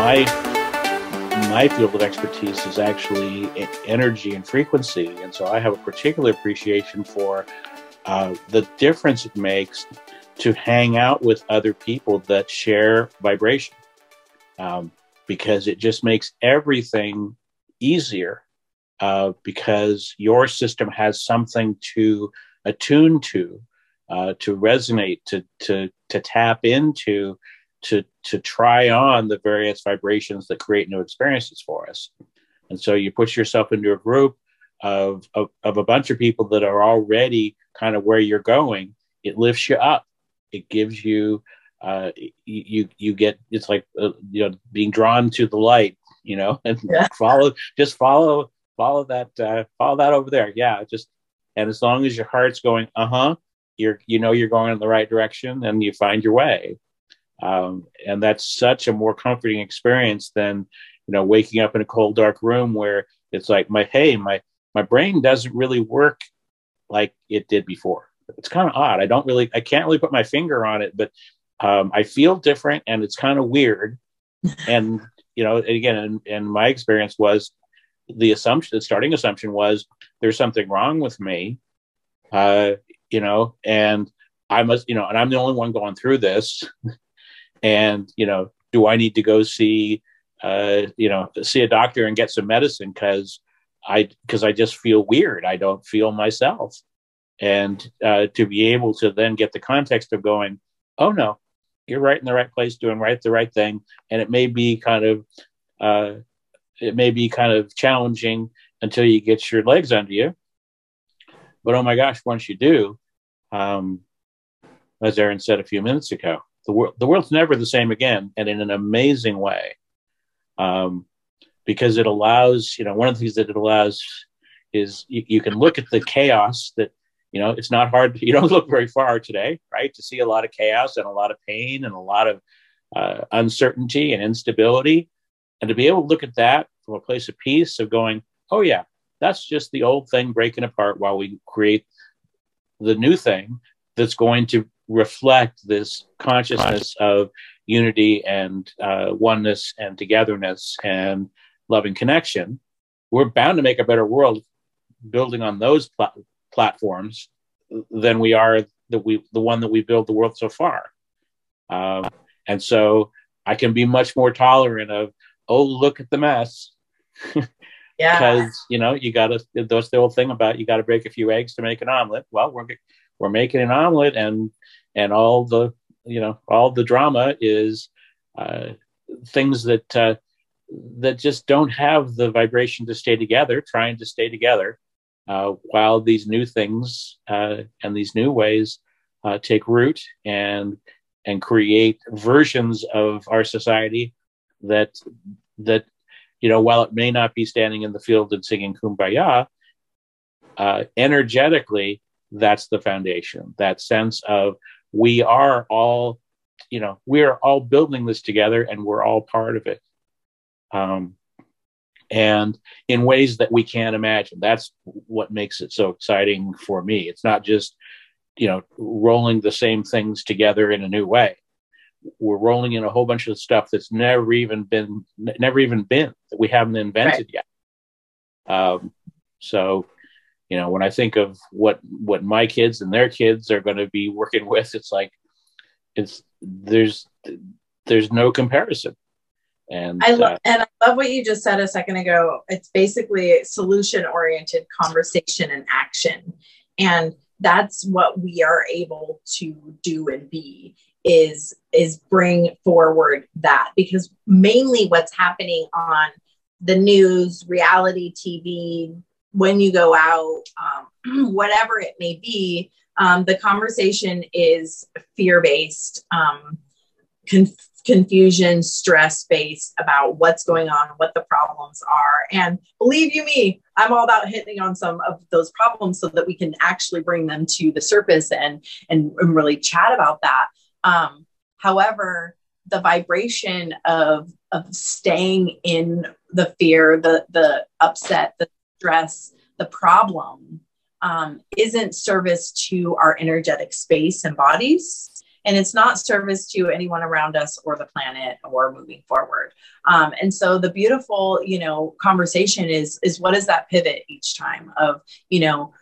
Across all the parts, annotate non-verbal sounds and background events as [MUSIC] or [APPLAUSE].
my my field of expertise is actually energy and frequency, and so I have a particular appreciation for uh, the difference it makes to hang out with other people that share vibration, um, because it just makes everything easier. Uh, because your system has something to attune to, uh, to resonate, to to to tap into, to to try on the various vibrations that create new experiences for us. And so you put yourself into a group of, of, of a bunch of people that are already kind of where you're going. It lifts you up. It gives you uh, you you get it's like uh, you know being drawn to the light, you know, [LAUGHS] and yeah. follow just follow follow that uh, follow that over there. Yeah, just and as long as your heart's going, uh huh, you're you know you're going in the right direction and you find your way. Um, and that's such a more comforting experience than you know waking up in a cold dark room where it's like my hey my my brain doesn't really work like it did before. It's kind of odd. I don't really i can't really put my finger on it but um, i feel different and it's kind of weird. [LAUGHS] And you know again and, and my experience was the assumption the starting assumption was there's something wrong with me uh, you know and i must you know and i'm the only one going through this [LAUGHS] and you know do i need to go see uh, you know see a doctor and get some medicine? Because i because i just feel weird. I don't feel myself. And uh, to be able to then get the context of going oh no you're right in the right place doing right the right thing. And it may be kind of uh, it may be kind of challenging until you get your legs under you. But oh my gosh once you do um, as Erin said a few minutes ago the world the world's never the same again and in an amazing way. Um, because it allows you know one of the things that it allows is you, you, can look at the chaos that you know it's not hard [LAUGHS] you don't look very far today right to see a lot of chaos and a lot of pain and a lot of uh, uncertainty and instability. And to be able to look at that from a place of peace of going oh yeah that's just the old thing breaking apart while we create the new thing that's going to reflect this consciousness of unity and uh, oneness and togetherness and loving connection, we're bound to make a better world building on those pl- platforms than we are that we the one that we built the world so far. Um, and so I can be much more tolerant of, oh, look at the mess. [LAUGHS] yeah. Because you know you got to. That's the old thing about you got to break a few eggs to make an omelet. Well, we're we're making an omelet, and and all the you know all the drama is uh, things that uh, that just don't have the vibration to stay together, trying to stay together, uh, while these new things uh, and these new ways uh, take root and and create versions of our society that that you know while it may not be standing in the field and singing kumbaya uh, energetically that's the foundation. That sense of we are all you know we are all building this together and we're all part of it. Um, and in ways that we can't imagine. That's what makes it so exciting for me. It's not just you know rolling the same things together in a new way. We're rolling in a whole bunch of stuff that's never even been never even been that we haven't invented right. yet. Um, so you know when i think of what what my kids and their kids are going to be working [LAUGHS] with it's like it's there's there's no comparison. And I love uh, and I love what you just said a second ago. It's basically solution oriented conversation and action, and that's what we are able to do and be is is bring forward that. Because mainly what's happening on the news, reality TV, when you go out, um, [CLEARS THROAT] whatever it may be, um, the conversation is fear based, um, conf- confusion, stress based about what's going on, what the problems are. And believe you me, I'm all about hitting on some of those problems so that we can actually bring them to the surface and, and, and really chat about that. Um, however, the vibration of of staying in the fear, the the upset, the stress, the problem um, isn't service to our energetic space and bodies. and it's not service to anyone around us or the planet or moving forward um, and so the beautiful you know conversation is is what is that pivot each time of you know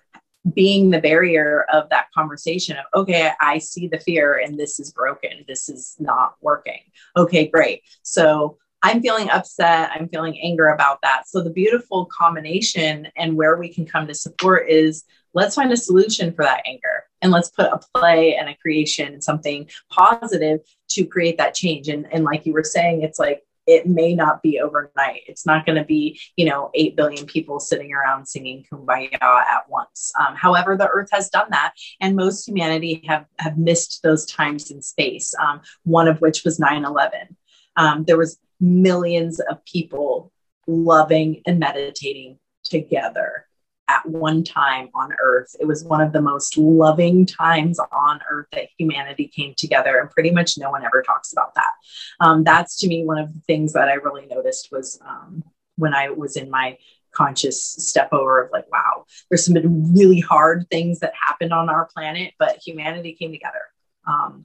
being the barrier of that conversation of okay i see the fear and this is broken this is not working okay great so i'm feeling upset i'm feeling anger about that so the beautiful combination and where we can come to support is let's find a solution for that anger and let's put a play and a creation and something positive to create that change and, and like you were saying it's like it may not be overnight. It's not going to be, you know, 8 billion people sitting around singing kumbaya at once. Um, however, the earth has done that. And most humanity have, have missed those times in space, um, one of which was 9 11. Um, there was millions of people loving and meditating together at one time on earth. It was one of the most loving times on earth that humanity came together, and pretty much no one ever talks about that. Um, that's to me one of the things that I really noticed was um, when I was in my conscious step over of like, wow, there's some really hard things that happened on our planet, but humanity came together. Um,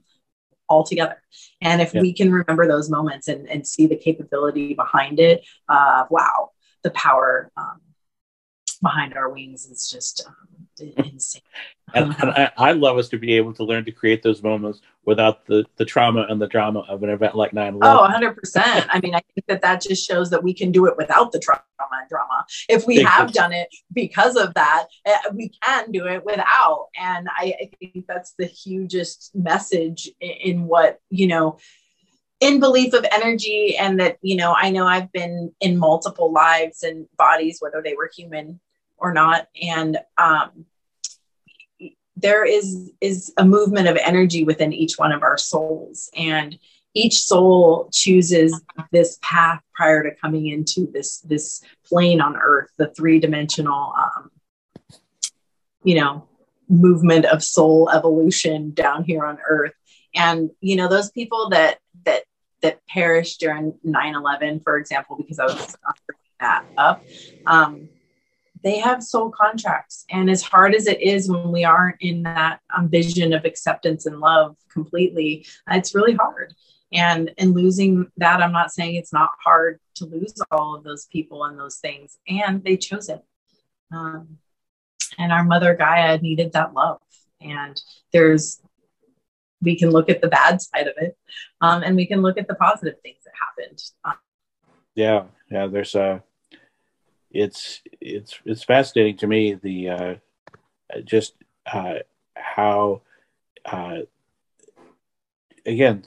all together. And if yeah. we can remember those moments and, and see the capability behind it, uh, wow, the power um, behind our wings is just um, insane. and, and I, I, love us to be able to learn to create those moments without the, the trauma and the drama of an event like 9 11. Oh, 100%. I mean, I think that that just shows that we can do it without the trauma and drama. If we have done it because of that, eh, we can do it without. And I, I think that's the hugest message in, in what, you know, in belief of energy and that you know i know i've been in multiple lives and bodies whether they were human or not. And um, there is is a movement of energy within each one of our souls. And each soul chooses this path prior to coming into this this plane on earth the three-dimensional um, you know movement of soul evolution down here on earth. And you know those people that that that perished during 9-11 for example because i was that up um, they have soul contracts. And as hard as it is when we aren't in that um, vision of acceptance and love completely, it's really hard. And in losing that, I'm not saying it's not hard to lose all of those people and those things. And they chose it. Um, and our mother Gaia needed that love. And there's, we can look at the bad side of it, um, and we can look at the positive things that happened. yeah, yeah. There's a it's it's it's fascinating to me the uh, just uh, how uh, again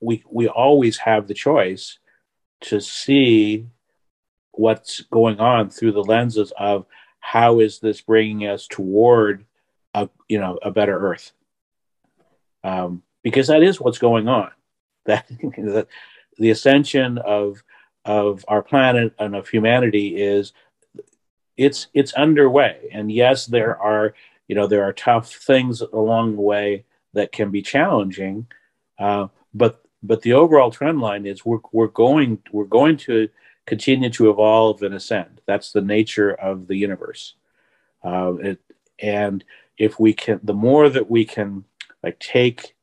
we we always have the choice to see what's going on through the lenses of how is this bringing us toward a you know a better earth. Um, because that is what's going on. [LAUGHS] That the, the ascension of of our planet and of humanity is it's it's underway. And yes there are you know there are tough things along the way that can be challenging uh, but but the overall trend line is we're, we're going we're going to continue to evolve and ascend. That's the nature of the universe. Uh, it, and if we can the more that we can like take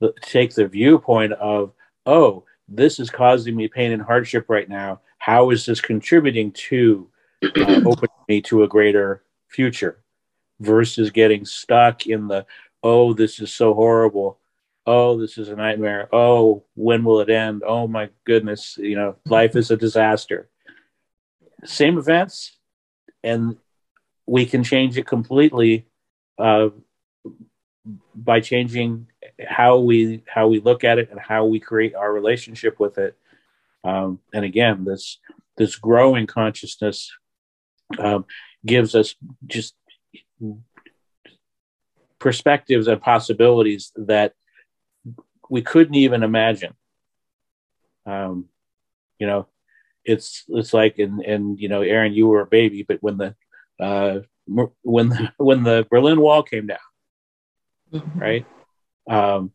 the take the viewpoint of oh this is causing me pain and hardship right now. How is this contributing to uh, [CLEARS THROAT] opening me to a greater future versus getting stuck in the, oh, this is so horrible. Oh, this is a nightmare. Oh, when will it end? Oh, my goodness. You know, life is a disaster. Same events, and we can change it completely uh, by changing how we how we look at it and how we create our relationship with it. Um, and again, this this growing consciousness um, gives us just perspectives and possibilities that we couldn't even imagine. Um, you know, it's it's like and and you know, Erin, you were a baby, but when the uh, when the when the Berlin Wall came down, mm-hmm. right? Um,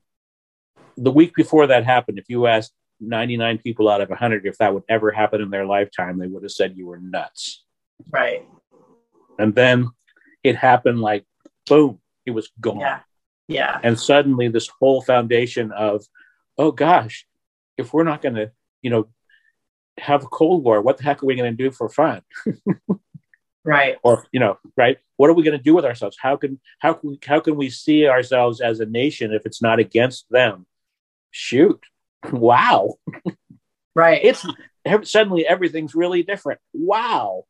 the week before that happened, if you asked 99 people out of 100 if that would ever happen in their lifetime, they would have said you were nuts. Right. And then it happened like boom, it was gone. Yeah. Yeah. And suddenly this whole foundation of, oh gosh, if we're not going to, you know, have a Cold War, what the heck are we going to do for fun? [LAUGHS] right. Or, you know, right? What are we going to do with ourselves? How can, how can, how can we see ourselves as a nation if it's not against them? Shoot. [LAUGHS] Wow. Right. It's suddenly everything's really different. Wow.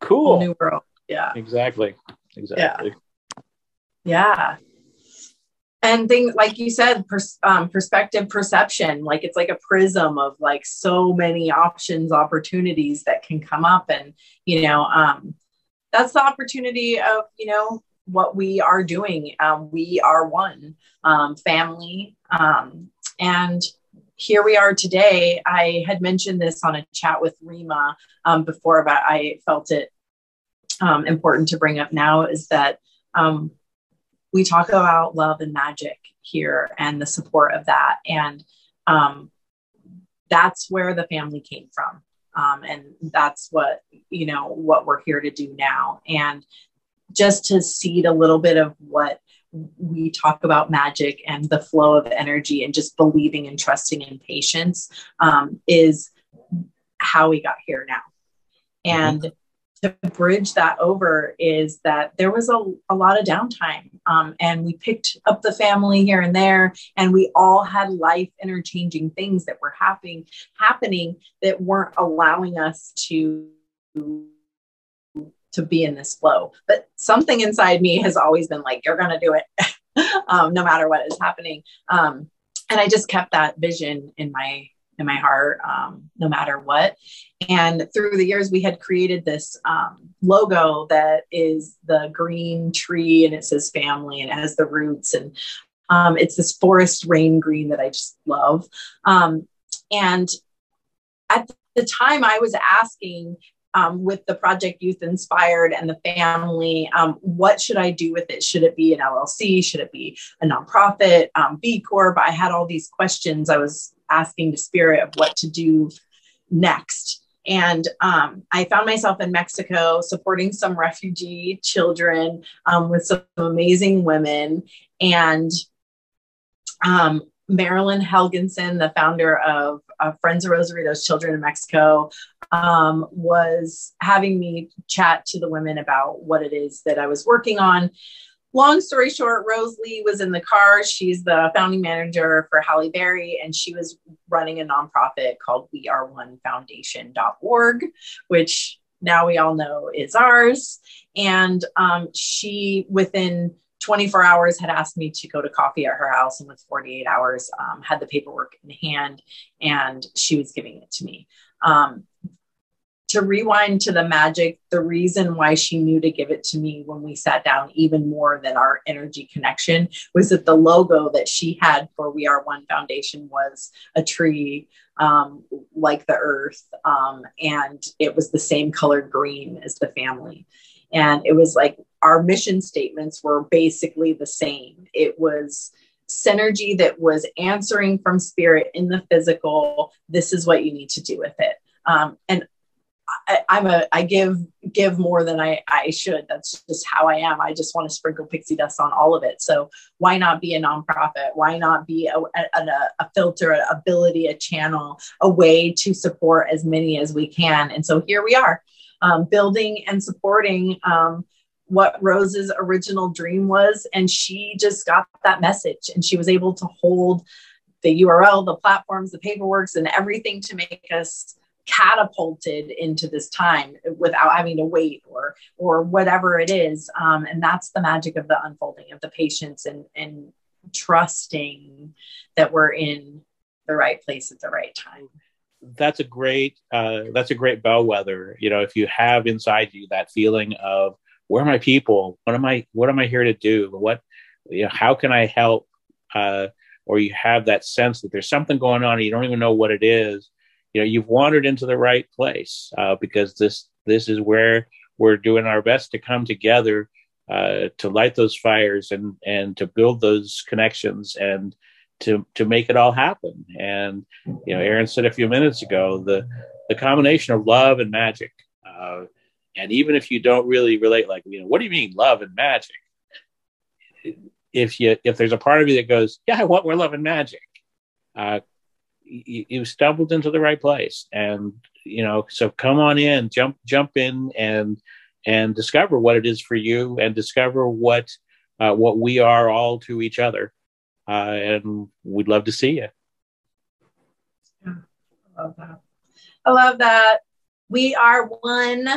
Cool. New world. Yeah. Exactly. Exactly. Yeah. yeah. And things like you said, pers- um, perspective perception, like it's like a prism of like so many options, opportunities that can come up. And, you know, um, that's the opportunity of, you know, what we are doing. Um, we are one um, Famili. Um, and here we are today. I had mentioned this on a chat with Rima um, before, but I felt it um, important to bring up now is that um, we talk about love and magic here and the support of that. And that's where the Famili came from. Um, and that's what, you know, what we're here to do now. And just to seed a little bit of what we talk about magic and the flow of energy and just believing and trusting in patience um, is how we got here now. And mm-hmm. To bridge that over is that there was a, a lot of downtime um, and we picked up the family here and there and we all had life interchanging things that were happening happening that weren't allowing us to to be in this flow. But something inside me has always been like, you're to do it [LAUGHS] um, no matter what is happening. Um, and I just kept that vision in my in my heart um, no matter what and through the years we had created this um, logo that is the green tree and it says Famili and it has the roots and um, it's this forest rain green that i just love um, and at the time i was asking um, with the Project YouthINspired and the Famili. Um, what should I do with it? Should it be an LLC? Should it be a nonprofit? Um, B Corp? I had all these questions I was asking the spirit of what to do next. And um, I found myself in Mexico supporting some refugee children um, with some amazing women. And um, Marilyn Helgenson, the founder of uh, Friends of Rosaritos Children in Mexico, um, was having me chat to the women about what it is that I was working on. Long story short, Rose Lee was in the car. She's the founding manager for Halle Berry, and she was running a nonprofit called We Are One Foundation.org, which now we all know is ours. And um, she, within 24 hours had asked me to go to coffee at her house and with 48 hours um, had the paperwork in hand and she was giving it to me um, to rewind to the magic the reason why she knew to give it to me when we sat down even more than our energy connection was that the logo that she had for we are one foundation was a tree um, like the earth um, and it was the same colored green as the Famili and it was like our mission statements were basically the same. It was synergy that was answering from spirit in the physical. This is what you need to do with it. Um, and I, I'm a I give give more than I I should. That's just how I am. I just want to sprinkle pixie dust on all of it. So why not be a nonprofit? Why not be a, a, a filter, an ability, a channel, a way to support as many as we can? And so here we are um, building and supporting um, what Rose's original dream was. And she just got that message and she was able to hold the URL, the platforms, the paperworks, and everything to make us catapulted into this time without having to wait or or whatever it is um, and that's the magic of the unfolding of the patience and and trusting that we're in the right place at the right time that's a great uh, that's a great bellwether. You know, if you have inside you that feeling of where are my people? What am I? What am I here to do? What you know? How can I help? Uh, or you have that sense that there's something going on and you don't even know what it is. You know, you've wandered into the right place uh, because this this is where we're doing our best to come together uh, to light those fires and and to build those connections and to to make it all happen. And you know, Erin said a few minutes ago the the combination of love and magic. Uh, and even if you don't really relate, like you know, what do you mean love and magic? if you if there's a part of you that goes, yeah, I want more love and magic, uh, you, you stumbled into the right place, and you know, so come on in, jump jump in, and and discover what it is for you, and discover what uh, what we are all to each other, uh, and we'd love to see you. Yeah, I love that. I love that. We are one.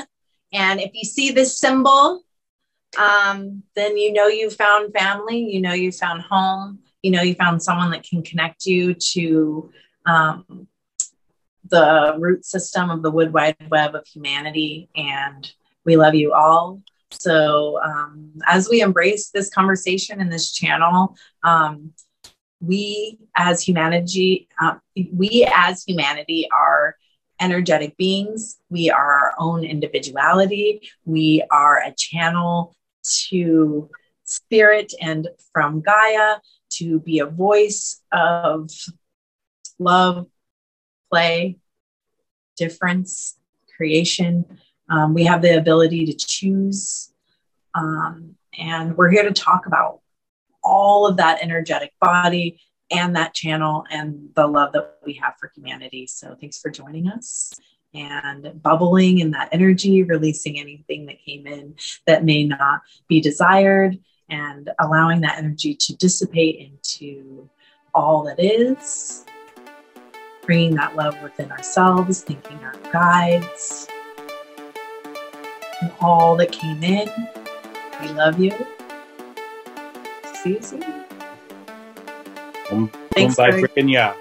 And if you see this symbol, um, then you know you found family, you know you found home, you know you found someone that can connect you to um, the root system of the wood wide web of humanity. And we love you all. So, um, as we embrace this conversation in this channel, um, we as humanity, uh, we as humanity are energetic beings. We are our own individuality. We are a channel to spirit and from Gaia to be a voice of love, play, difference, creation. Um, we have the ability to choose. Um, and we're here to talk about all of that energetic body and that channel and the love that we have for humanity. So thanks for joining us and bubbling in that energy, releasing anything that came in that may not be desired, and allowing that energy to dissipate into all that is. Bringing that love within ourselves, thanking our guides, and all that came in. We love you. See you soon. Um, Thanks, um, bye, freaking [LAUGHS] yeah.